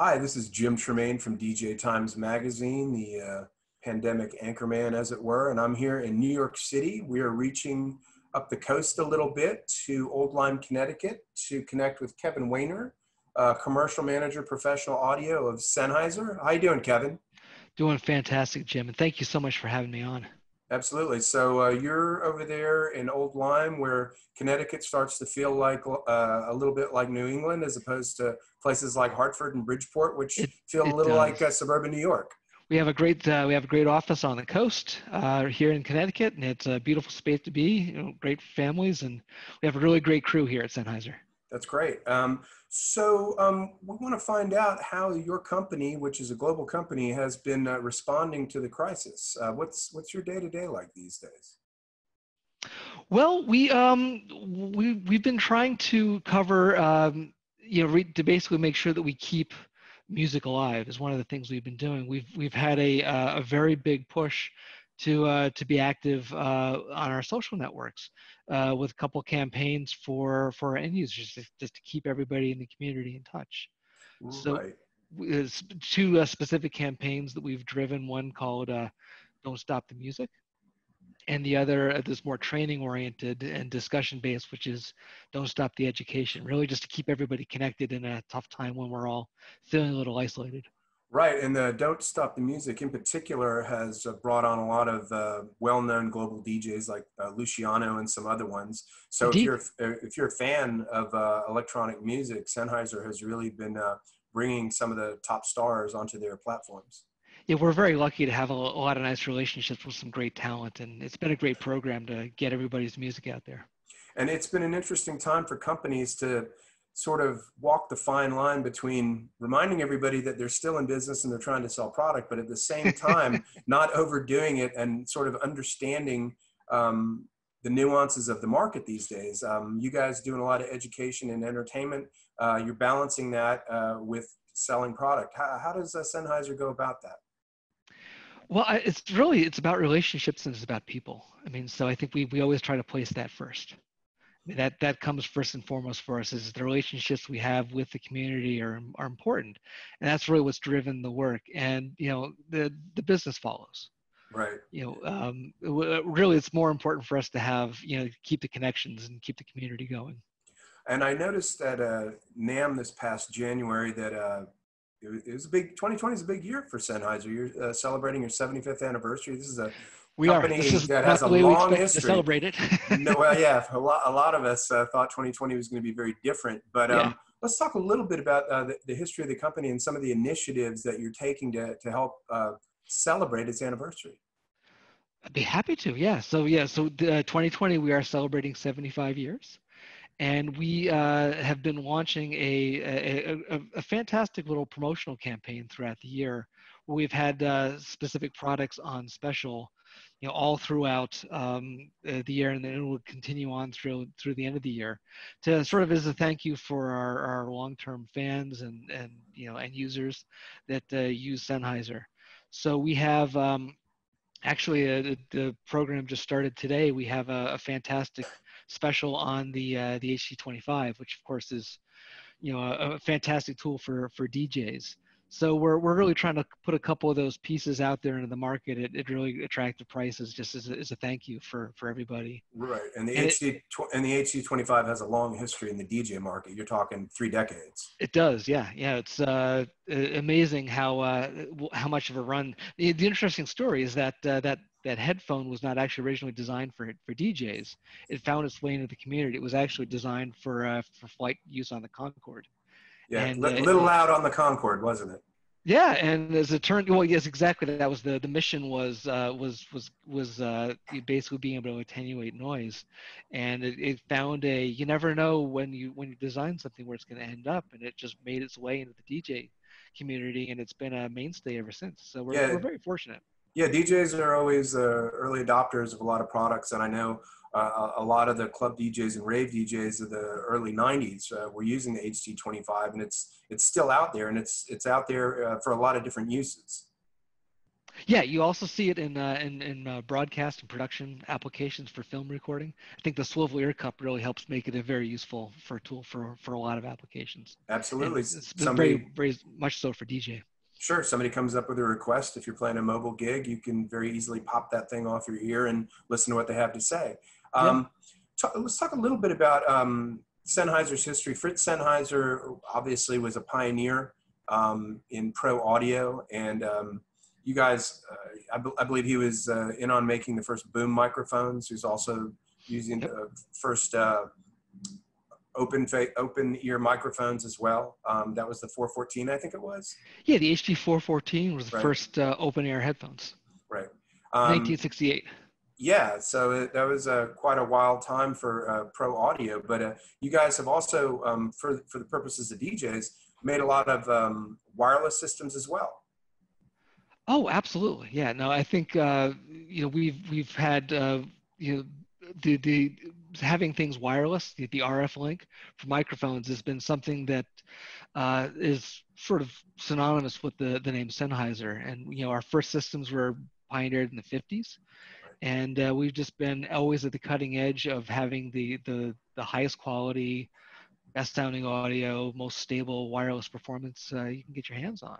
Hi, this is Jim Tremaine from DJ Times Magazine, the uh, pandemic anchorman, as it were, and I'm here in New York City. We are reaching up the coast a little bit to Old Lyme, Connecticut to connect with Kevin Wehner, uh, commercial manager, professional audio of Sennheiser. How you doing, Kevin? Doing fantastic, Jim, and thank you so much for having me on. Absolutely. So uh, you're over there in Old Lyme, where Connecticut starts to feel like uh, a little bit like New England, as opposed to places like Hartford and Bridgeport, which it, feel a little does. like uh, suburban New York. We have a great uh, we have a great office on the coast uh, here in Connecticut, and it's a beautiful space to be. You know, great families, and we have a really great crew here at Sennheiser. That's great. Um, so um, we want to find out how your company, which is a global company, has been uh, responding to the crisis. Uh, what's what's your day to day like these days? Well, we um, we we've been trying to cover um, you know re- to basically make sure that we keep music alive is one of the things we've been doing. We've we've had a uh, a very big push to uh, to be active uh, on our social networks uh, with a couple campaigns for for our end users just, just to keep everybody in the community in touch. Right. So there's two uh, specific campaigns that we've driven. One called uh, "Don't Stop the Music," and the other uh, is more training oriented and discussion based, which is "Don't Stop the Education." Really, just to keep everybody connected in a tough time when we're all feeling a little isolated. Right, and the Don't Stop the Music in particular has uh, brought on a lot of uh, well-known global DJs like uh, Luciano and some other ones. So Indeed. if you're if you're a fan of uh, electronic music, Sennheiser has really been uh, bringing some of the top stars onto their platforms. Yeah, we're very lucky to have a, a lot of nice relationships with some great talent, and it's been a great program to get everybody's music out there. And it's been an interesting time for companies to sort of walk the fine line between reminding everybody that they're still in business and they're trying to sell product, but at the same time, not overdoing it and sort of understanding um, the nuances of the market these days. Um, you guys doing a lot of education and entertainment. Uh, you're balancing that uh, with selling product. How, how does uh, Sennheiser go about that? Well, it's really it's about relationships and it's about people. I mean, so I think we we always try to place that first that that comes first and foremost for us is the relationships we have with the community are, are important. And that's really what's driven the work. And you know the the business follows. Right. You know um, really it's more important for us to have you know keep the connections and keep the community going. And i noticed that uh, NAMM this past january that uh, it was a big 2020 is a big year for Sennheiser. You're uh, celebrating your 75th anniversary. This is a we are. This is that has a long history. To celebrate it. no, well, yeah, a lot, a lot of us uh, thought 2020 was going to be very different. But um, yeah. let's talk a little bit about uh, the, the, history of the company and some of the initiatives that you're taking to, to help uh, celebrate its anniversary. I'd be happy to. Yeah. So yeah. So the, 2020 we are celebrating 75 years and we uh, have been launching a, a, a, a, fantastic little promotional campaign throughout the year where we've had uh, specific products on special you know all throughout um, uh, the year and then it will continue on through through the end of the year. To sort of as a thank you for our, our long-term fans and and you know end users that uh, use Sennheiser. So we have um, actually uh, the program just started today. We have a, a fantastic special on the uh, the HD25, which of course is you know a, a, fantastic tool for for DJs. So we're we're really trying to put a couple of those pieces out there into the market at, at really attractive prices, just as a, as a thank you for for everybody. Right, and the and HD it, and the HD25 has a long history in the DJ market. You're talking three decades. It does, yeah, yeah. It's uh, amazing how uh, how much of a run. The, the interesting story is that uh, that that headphone was not actually originally designed for for DJs. It found its way into the community. It was actually designed for uh, for flight use on the Concorde. Yeah, a uh, little loud on the Concorde, wasn't it? Yeah, and as it turned, well, yes, exactly. That was the the mission was uh, was was was uh, basically being able to attenuate noise, and it, it, found a. You never know when you when you design something where it's going to end up, and it just made its way into the DJ community, and it's been a mainstay ever since. So we're yeah. we're very fortunate. Yeah, DJs are always uh, early adopters of a lot of products, and I know uh, a lot of the club DJs and rave DJs of the early '90s uh, were using the HD25, and it's it's still out there, and it's it's out there uh, for a lot of different uses. Yeah, you also see it in uh, in, in uh, broadcast and production applications for film recording. I think the swivel ear cup really helps make it a very useful for a tool for for a lot of applications. Absolutely, and it's somebody, very very much so for DJ. Sure, somebody comes up with a request. If you're playing a mobile gig, you can very easily pop that thing off your ear and listen to what they have to say. Um, talk, let's talk a little bit about um, Sennheiser's history. Fritz Sennheiser obviously was a pioneer um, in pro audio, and um, you guys, uh, I, be- I, believe he was uh, in on making the first boom microphones. Who's also using the first uh, open fa- open ear microphones as well. Um, that was the 414, I think it was. Yeah, the HD 414 was the right. first uh, open ear headphones. Right. 1968. Um, yeah, so it, that was uh, quite a wild time for uh, pro audio. But uh, you guys have also, um, for for the purposes of DJs, made a lot of um, wireless systems as well. Oh, absolutely. Yeah. No, I think uh, you know we've we've had uh, you know the the having things wireless, the, the RF link for microphones has been something that uh, is sort of synonymous with the the name Sennheiser. And you know our first systems were pioneered in the 50s, and uh, we've just been always at the cutting edge of having the the the highest quality best sounding audio, most stable wireless performance uh, you can get your hands on.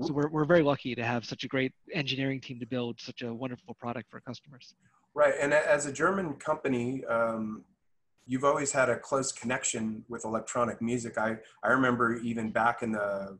So we're, we're very lucky to have such a great engineering team to build such a wonderful product for customers. Right, and as a German company, um, you've always had a close connection with electronic music. I, I remember even back in the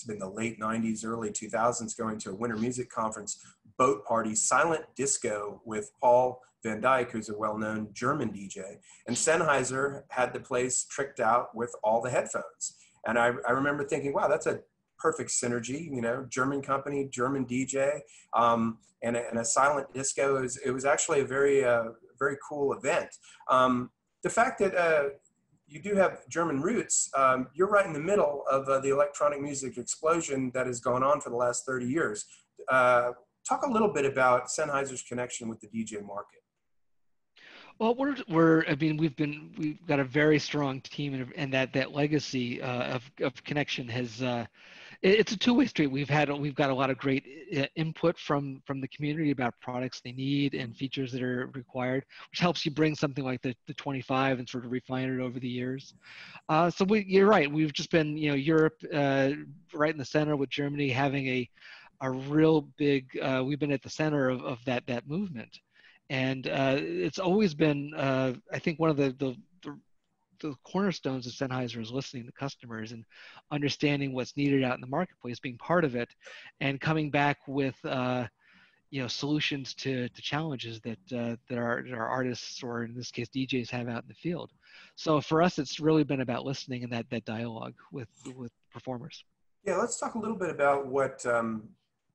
have been the late 90s, early 2000s, going to a winter music conference, boat party, silent disco with Paul Van Dyk, who's a well-known German DJ, and Sennheiser had the place tricked out with all the headphones. And I, I remember thinking, wow, that's a perfect synergy. You know, German company, German DJ, um, and, a, and, a, silent disco. It was, it was actually a very, uh, very cool event. Um, the fact that uh, you do have German roots, um, you're right in the middle of uh, the electronic music explosion that has gone on for the last 30 years. Uh, talk a little bit about Sennheiser's connection with the DJ market. Well, we're we're I mean we've been we've got a very strong team and, and that that legacy uh, of of connection has uh, it's a two way street. We've had we've got a lot of great uh, input from from the community about products they need and features that are required, which helps you bring something like the the 25 and sort of refine it over the years. Uh, so we, you're right. We've just been you know Europe uh, right in the center with Germany having a a real big. Uh, we've been at the center of, of that that movement and uh, it's always been uh, i think one of the, the, the cornerstones of Sennheiser is listening to customers and understanding what's needed out in the marketplace, being part of it, and coming back with uh, you know solutions to, to challenges that uh, that our, our artists or in this case DJs have out in the field. So for us, it's really been about listening and that that dialogue with with performers. Yeah, let's talk a little bit about what um,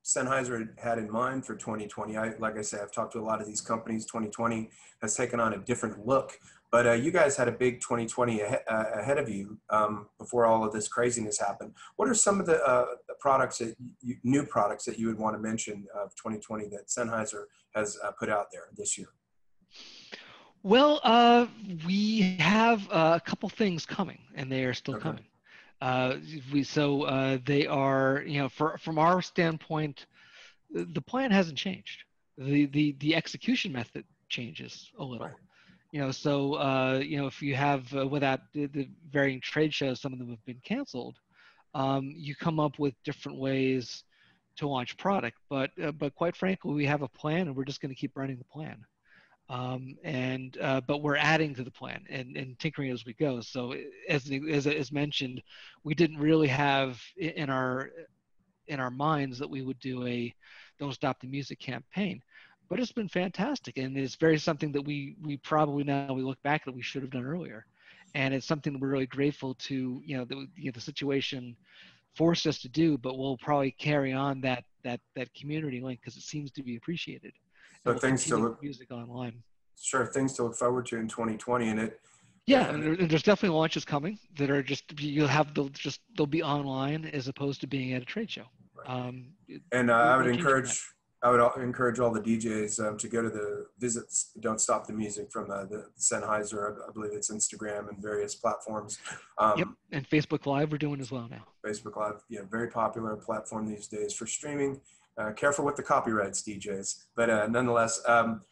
Sennheiser had in mind for 2020. I, like I said, I've talked to a lot of these companies. 2020 has taken on a different look, but uh, you guys had a big 2020 ahead, uh, ahead of you um, before all of this craziness happened. What are some of the, uh, products that you, new products that you would want to mention of 2020 that Sennheiser has uh, put out there this year? Well, uh, we have uh, a couple things coming, and they are still okay. coming. Uh, we so uh, they are you know for, from our standpoint, the plan hasn't changed. The the the execution method changes a little. Right. You know, so uh, you know if you have uh, without the, the, varying trade shows, some of them have been canceled. Um, you come up with different ways to launch product, but uh, but quite frankly, we have a plan, and we're just going to keep running the plan um, and uh, but we're adding to the plan and, and tinkering as we go. So as, as as mentioned, we didn't really have in our in our minds that we would do a "Don't Stop the Music" campaign, but it's been fantastic, and it's very something that we we probably now we look back that we should have done earlier, and it's something that we're really grateful to you know the, you know, the situation forced us to do, but we'll probably carry on that that that community link because it seems to be appreciated. So we'll things to look music online. Sure, things to look forward to in 2020, and it. Yeah, and there's definitely launches coming that are just you'll have they'll just they'll be online as opposed to being at a trade show. Right. Um, and uh, I would encourage I would encourage all the DJs um, to go to the visits Don't Stop the Music from uh, the Sennheiser. I, believe it's Instagram and various platforms. Um, yep, and Facebook Live we're doing as well now. Facebook Live, yeah, very popular platform these days for streaming Uh, careful with the copyrights, DJs. But uh, nonetheless, um,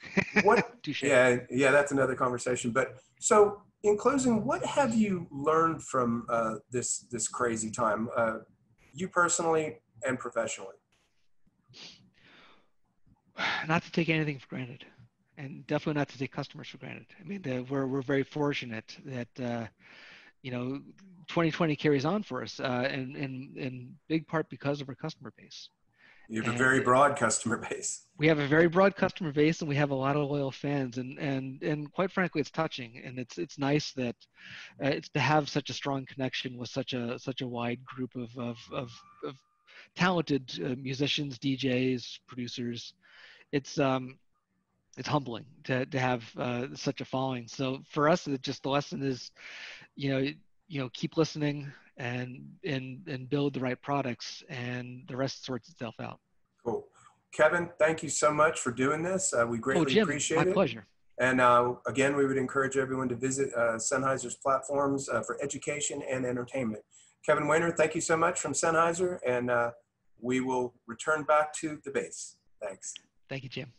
what? Yeah, yeah, that's another conversation. But so, in closing, what have you learned from uh, this this crazy time, uh, you personally and professionally? Not to take anything for granted, and definitely not to take customers for granted. I mean, the, we're we're very fortunate that uh, you know 2020 carries on for us, uh, and in in big part because of our customer base. You have a very broad customer base. we have a very broad customer base and we have a lot of loyal fans and and and quite frankly it's touching and it's it's nice that uh, it's to have such a strong connection with such a such a wide group of of of, of talented uh, musicians djs producers it's um it's humbling to to have uh, such a following so for us it just the lesson is you know you know keep listening and and and build the right products and the rest sorts itself out Cool. Kevin, thank you so much for doing this. Uh, we oh greatly jim appreciate my it. pleasure And uh, again, we would encourage everyone to visit uh, Sennheiser's platforms uh, for education and entertainment. Kevin Wehner, thank you so much from Sennheiser, and uh, we will return back to the base. Thanks. Thank you jim